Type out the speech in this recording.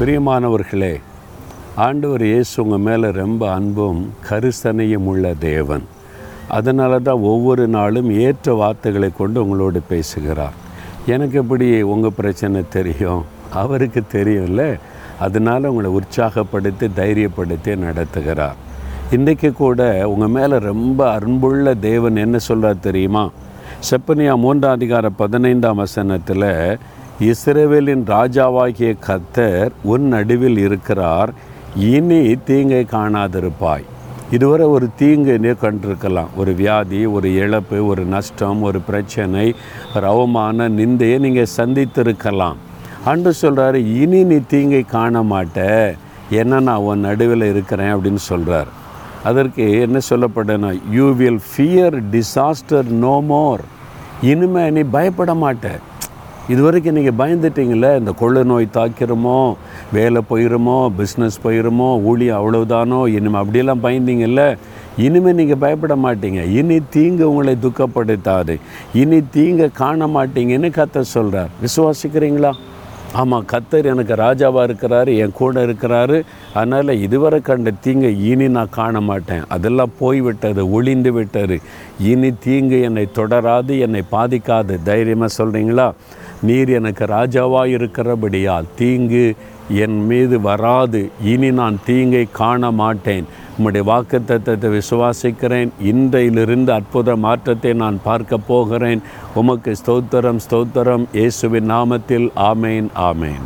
பிரியமானவர்களே ஆண்டவர் இயேசு உங்கள் மேலே ரொம்ப அன்பும் கரிசனையும் உள்ள தேவன். அதனால தான் ஒவ்வொரு நாளும் ஏற்ற வார்த்தைகளை கொண்டு உங்களோடு பேசுகிறார். எனக்கு எப்படி உங்கள் பிரச்சனை தெரியும்? அவருக்கு தெரியும்ல. அதனால் உங்களை உற்சாகப்படுத்தி தைரியப்படுத்தி நடத்துகிறார். இன்றைக்கு கூட உங்கள் மேலே ரொம்ப அன்புள்ள தேவன் என்ன சொல்கிறார் தெரியுமா? செப்பனியா மூன்றாம் அதிகார பதினைந்தாம் வசனத்தில் இஸ்ரேவேலின் ராஜாவாகிய கத்தர் உன் நடுவில் இருக்கிறார். இனி தீங்கை காணாதிருப்பாய். இதுவரை ஒரு தீங்கு நீ கண்டிருக்கலாம். ஒரு வியாதி ஒரு இழப்பு ஒரு நஷ்டம் ஒரு பிரச்சனை ஒரு அவமான நிந்தையை நீங்கள் சந்தித்திருக்கலாம். அன்று சொல்கிறாரு இனி நீ தீங்கை காண மாட்ட. என்ன நான் உன் நடுவில் இருக்கிறேன் அப்படின்னு சொல்கிறார் அதற்கு என்ன சொல்லப்பட்டனா you will fear disaster no more இனிமே நீ பயப்பட மாட்ட. இது வரைக்கும் நீங்கள் பயந்துட்டீங்களே இந்த கொள்ளு நோய் தாக்கிறோமோ வேலை போயிருமோ பிஸ்னஸ் போயிருமோ ஊழியம் அவ்வளவுதானோ இனிமே அப்படியெல்லாம் பயந்தீங்கல்ல இனிமேல் நீங்கள் பயப்பட மாட்டீங்க. இனி தீங்கு உங்களை துக்கப்படுத்தாது. இனி தீங்கை காண மாட்டீங்கன்னு கத்தர் சொல்கிறார் விசுவாசிக்கிறீங்களா? ஆமாம் கத்தர் எனக்கு ராஜாவாக இருக்கிறாரு என் கூட இருக்கிறாரு. அதனால் இதுவரை கண்ட தீங்கை இனி நான் காண மாட்டேன். அதெல்லாம் போய்விட்டது ஒளிந்து விட்டது. இனி தீங்கு என்னை தொடராது என்னை பாதிக்காது. தைரியமாக சொல்கிறீங்களா நீர் எனக்கு ராஜாவாக இருக்கிறபடியால் தீங்கு என் மீது வராது. இனி நான் தீங்கை காண மாட்டேன் உம்முடைய வாக்குத்தத்தத்தை விசுவாசிக்கிறேன். இன்றையிலிருந்து அற்புத மாற்றத்தை நான் பார்க்க போகிறேன். உமக்கு ஸ்தோத்திரம் ஸ்தோத்திரம். இயேசுவின் நாமத்தில். ஆமேன் ஆமேன்.